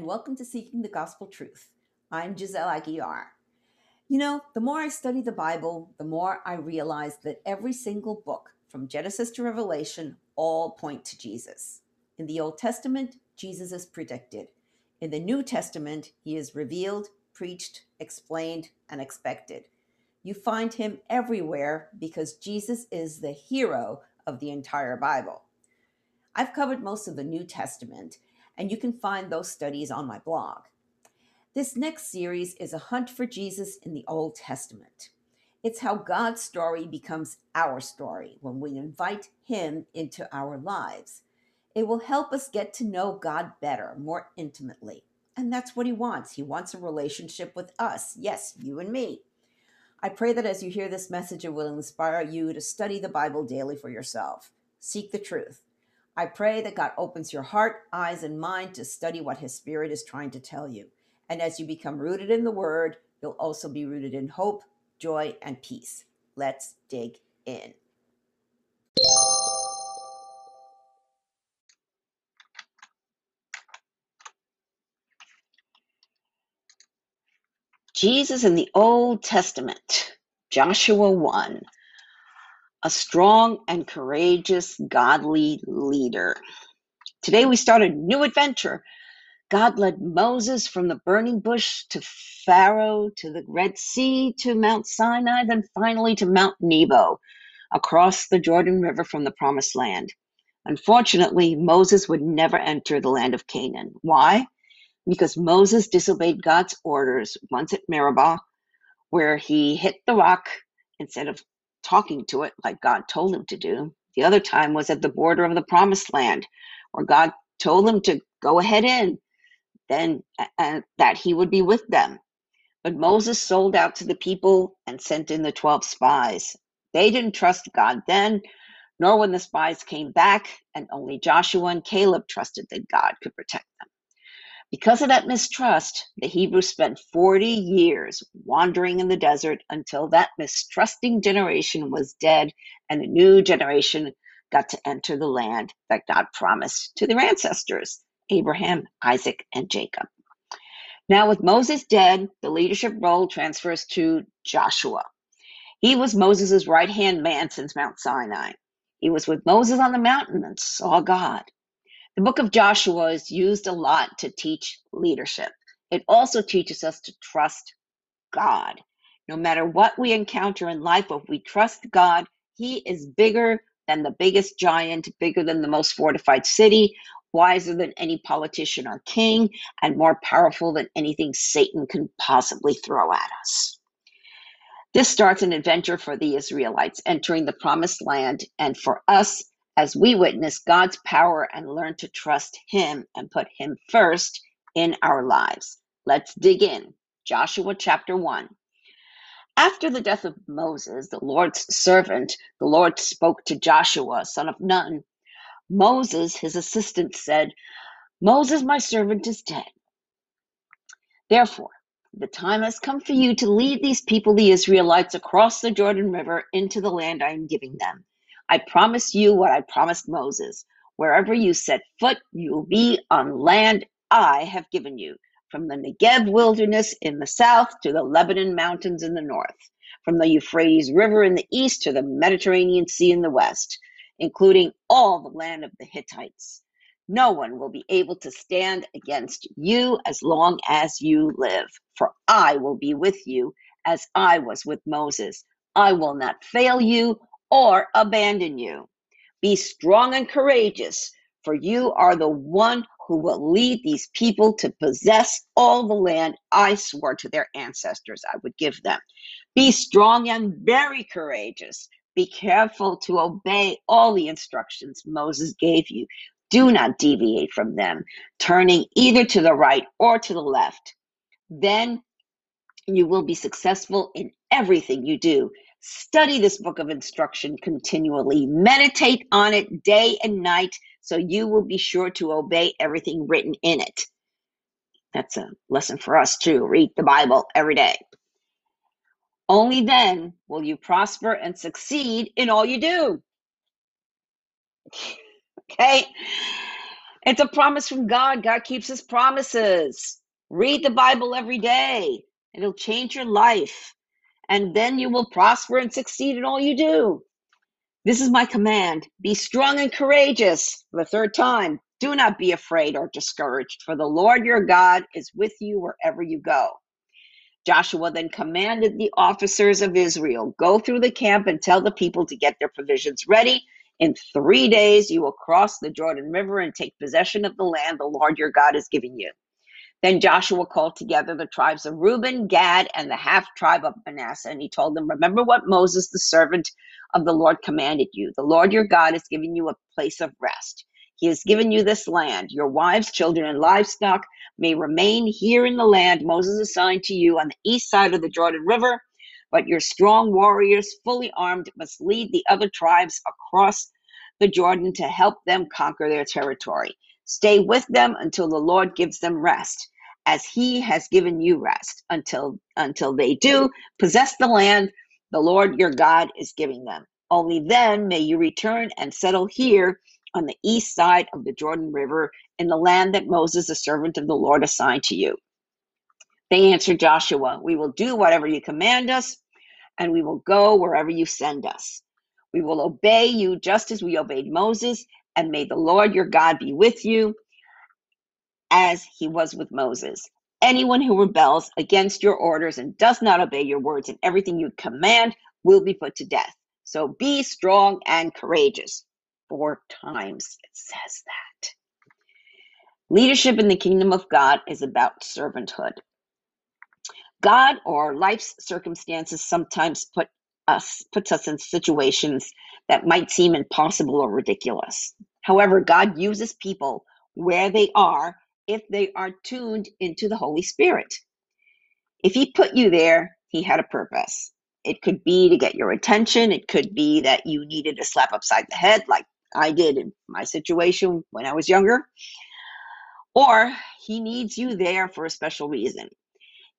and welcome to Seeking the Gospel Truth. I'm Giselle Aguiar. You know, the more I study the Bible, the more I realize that every single book, from Genesis to Revelation, all point to Jesus. In the Old Testament, Jesus is predicted. In the New Testament, he is revealed, preached, explained, and expected. You find him everywhere because Jesus is the hero of the entire Bible. I've covered most of the New Testament, and you can find those studies on my blog. This next series is a hunt for Jesus in the Old Testament. It's how God's story becomes our story when we invite Him into our lives. It will help us get to know God better, more intimately. And that's what He wants. He wants a relationship with us. Yes, you and me. I pray that as you hear this message, it will inspire you to study the Bible daily for yourself. Seek the truth. I pray that God opens your heart, eyes, and mind to study what His Spirit is trying to tell you. And as you become rooted in the Word, you'll also be rooted in hope, joy, and peace. Let's dig in. Jesus in the Old Testament, Joshua 1, a strong and courageous godly leader. Today we start a new adventure. God led Moses from the burning bush to Pharaoh to the Red Sea to Mount Sinai, then finally to Mount Nebo, across the Jordan River from the Promised Land. Unfortunately, Moses would never enter the land of Canaan. Why? because Moses disobeyed God's orders once at Meribah, where he hit the rock instead of talking to it like God told him to do. The other time was at the border of the promised land, where God told him to go ahead in, then uh, that he would be with them. But Moses sold out to the people and sent in the 12 spies. They didn't trust God then, nor when the spies came back, and only Joshua and Caleb trusted that God could protect them. Because of that mistrust, the Hebrews spent 40 years wandering in the desert until that mistrusting generation was dead and a new generation got to enter the land that God promised to their ancestors Abraham, Isaac, and Jacob. Now, with Moses dead, the leadership role transfers to Joshua. He was Moses' right hand man since Mount Sinai. He was with Moses on the mountain and saw God. The book of Joshua is used a lot to teach leadership. It also teaches us to trust God. No matter what we encounter in life, if we trust God, He is bigger than the biggest giant, bigger than the most fortified city, wiser than any politician or king, and more powerful than anything Satan can possibly throw at us. This starts an adventure for the Israelites entering the promised land, and for us as we witness God's power and learn to trust Him and put Him first in our lives. Let's dig in. Joshua chapter 1. After the death of Moses, the Lord's servant, the Lord spoke to Joshua, son of Nun. Moses, his assistant, said, Moses, my servant, is dead. Therefore, the time has come for you to lead these people, the Israelites, across the Jordan River into the land I am giving them. I promise you what I promised Moses. Wherever you set foot, you will be on land I have given you, from the Negev wilderness in the south to the Lebanon mountains in the north, from the Euphrates River in the east to the Mediterranean Sea in the west, including all the land of the Hittites. No one will be able to stand against you as long as you live, for I will be with you as I was with Moses. I will not fail you or abandon you. Be strong and courageous, for you are the one who will lead these people to possess all the land I swore to their ancestors I would give them. Be strong and very courageous. Be careful to obey all the instructions Moses gave you. Do not deviate from them, turning either to the right or to the left. Then you will be successful in everything you do Study this book of instruction continually. Meditate on it day and night so you will be sure to obey everything written in it. That's a lesson for us too. Read the Bible every day. Only then will you prosper and succeed in all you do. okay? It's a promise from God. God keeps his promises. Read the Bible every day. It'll change your life. And then you will prosper and succeed in all you do. This is my command. Be strong and courageous. For the third time, do not be afraid or discouraged, for the Lord your God is with you wherever you go. Joshua then commanded the officers of Israel Go through the camp and tell the people to get their provisions ready. In three days, you will cross the Jordan River and take possession of the land the Lord your God is giving you. Then Joshua called together the tribes of Reuben, Gad, and the half tribe of Manasseh, and he told them, Remember what Moses, the servant of the Lord, commanded you. The Lord your God has given you a place of rest. He has given you this land. Your wives, children, and livestock may remain here in the land Moses assigned to you on the east side of the Jordan River, but your strong warriors, fully armed, must lead the other tribes across the Jordan to help them conquer their territory. Stay with them until the Lord gives them rest as he has given you rest until until they do possess the land the Lord your God is giving them. Only then may you return and settle here on the east side of the Jordan River in the land that Moses, the servant of the Lord, assigned to you. They answered Joshua, We will do whatever you command us, and we will go wherever you send us. We will obey you just as we obeyed Moses, and may the Lord your God be with you as he was with Moses. Anyone who rebels against your orders and does not obey your words and everything you command will be put to death. So be strong and courageous. Four times it says that. Leadership in the kingdom of God is about servanthood. God or life's circumstances sometimes put us puts us in situations that might seem impossible or ridiculous. However, God uses people where they are if they are tuned into the Holy Spirit. If He put you there, He had a purpose. It could be to get your attention, it could be that you needed a slap upside the head, like I did in my situation when I was younger, or He needs you there for a special reason.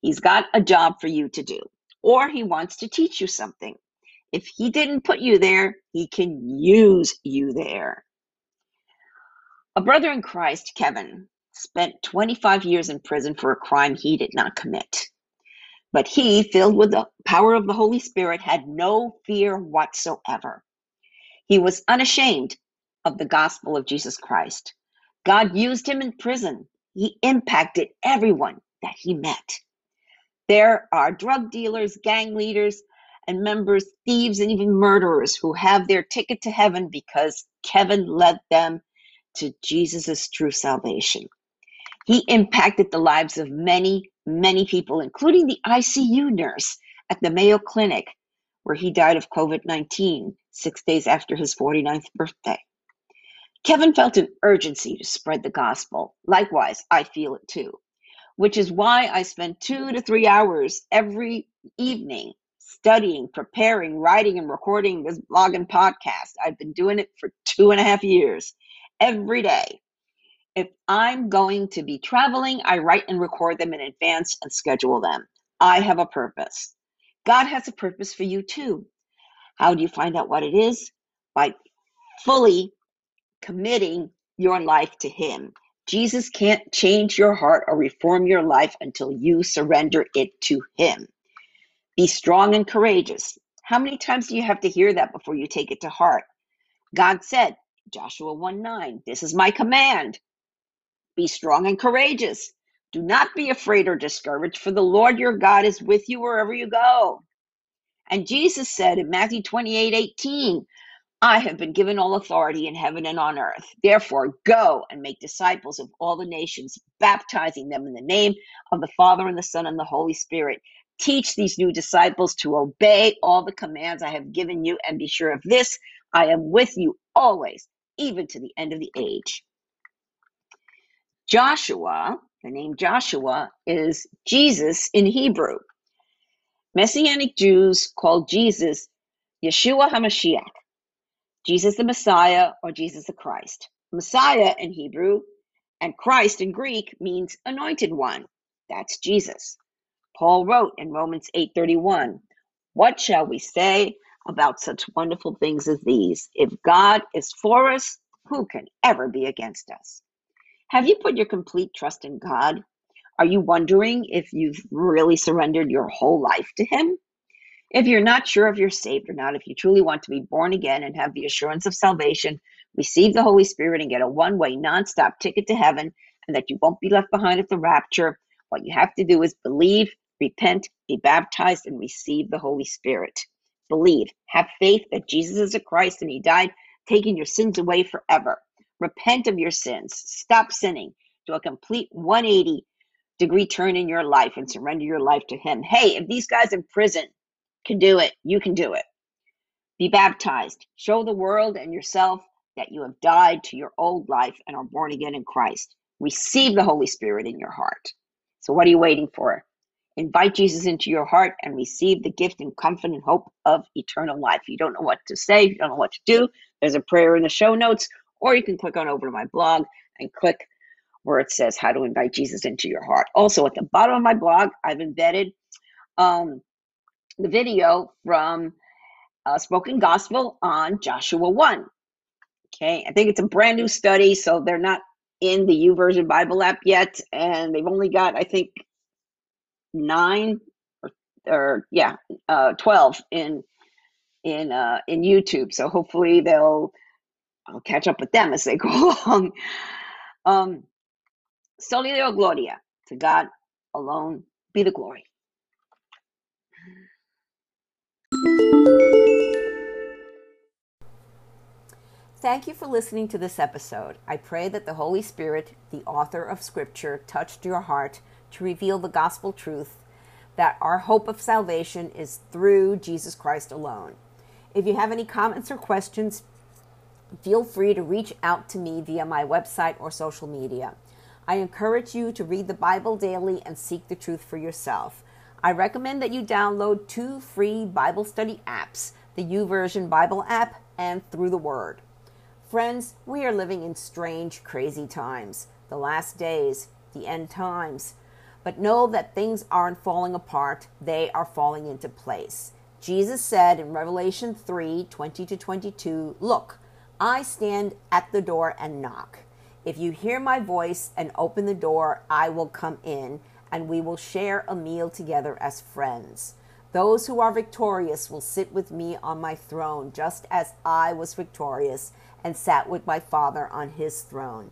He's got a job for you to do, or He wants to teach you something. If He didn't put you there, He can use you there. A brother in Christ, Kevin, spent 25 years in prison for a crime he did not commit. But he, filled with the power of the Holy Spirit, had no fear whatsoever. He was unashamed of the gospel of Jesus Christ. God used him in prison. He impacted everyone that he met. There are drug dealers, gang leaders, and members, thieves, and even murderers who have their ticket to heaven because Kevin led them to Jesus' true salvation. He impacted the lives of many, many people, including the ICU nurse at the Mayo Clinic, where he died of COVID 19 six days after his 49th birthday. Kevin felt an urgency to spread the gospel. Likewise, I feel it too, which is why I spend two to three hours every evening studying, preparing, writing, and recording this blog and podcast. I've been doing it for two and a half years every day. If I'm going to be traveling, I write and record them in advance and schedule them. I have a purpose. God has a purpose for you too. How do you find out what it is? By fully committing your life to Him. Jesus can't change your heart or reform your life until you surrender it to Him. Be strong and courageous. How many times do you have to hear that before you take it to heart? God said, Joshua 1 9, this is my command. Be strong and courageous. Do not be afraid or discouraged, for the Lord your God is with you wherever you go. And Jesus said in Matthew 28 18, I have been given all authority in heaven and on earth. Therefore, go and make disciples of all the nations, baptizing them in the name of the Father and the Son and the Holy Spirit. Teach these new disciples to obey all the commands I have given you, and be sure of this I am with you always, even to the end of the age. Joshua, the name Joshua, is Jesus in Hebrew. Messianic Jews call Jesus Yeshua HaMashiach, Jesus the Messiah or Jesus the Christ. Messiah in Hebrew and Christ in Greek means anointed one. That's Jesus. Paul wrote in Romans 8:31, "What shall we say about such wonderful things as these? If God is for us, who can ever be against us?" Have you put your complete trust in God? Are you wondering if you've really surrendered your whole life to Him? If you're not sure if you're saved or not, if you truly want to be born again and have the assurance of salvation, receive the Holy Spirit and get a one way, non-stop ticket to heaven, and that you won't be left behind at the rapture, what you have to do is believe, repent, be baptized, and receive the Holy Spirit. Believe, have faith that Jesus is a Christ and He died, taking your sins away forever. Repent of your sins, stop sinning, do a complete 180 degree turn in your life and surrender your life to Him. Hey, if these guys in prison can do it, you can do it. Be baptized. Show the world and yourself that you have died to your old life and are born again in Christ. Receive the Holy Spirit in your heart. So, what are you waiting for? Invite Jesus into your heart and receive the gift and comfort and hope of eternal life. You don't know what to say, you don't know what to do. There's a prayer in the show notes, or you can click on over to my blog and click where it says how to invite Jesus into your heart. Also, at the bottom of my blog, I've embedded um, the video from uh, Spoken Gospel on Joshua 1. Okay, I think it's a brand new study, so they're not in the YouVersion Bible app yet, and they've only got, I think, nine or, or yeah, uh, 12 in in uh, in YouTube. So hopefully they'll I'll catch up with them as they go along. Um, Soli Deo Gloria to God alone be the glory. Thank you for listening to this episode. I pray that the Holy Spirit, the author of Scripture, touched your heart to reveal the gospel truth that our hope of salvation is through Jesus Christ alone. If you have any comments or questions, feel free to reach out to me via my website or social media. I encourage you to read the Bible daily and seek the truth for yourself. I recommend that you download two free Bible study apps the YouVersion Bible app and Through the Word. Friends, we are living in strange, crazy times, the last days, the end times. But know that things aren't falling apart, they are falling into place. Jesus said in Revelation 3 20 to 22, Look, I stand at the door and knock. If you hear my voice and open the door, I will come in, and we will share a meal together as friends. Those who are victorious will sit with me on my throne, just as I was victorious and sat with my Father on his throne.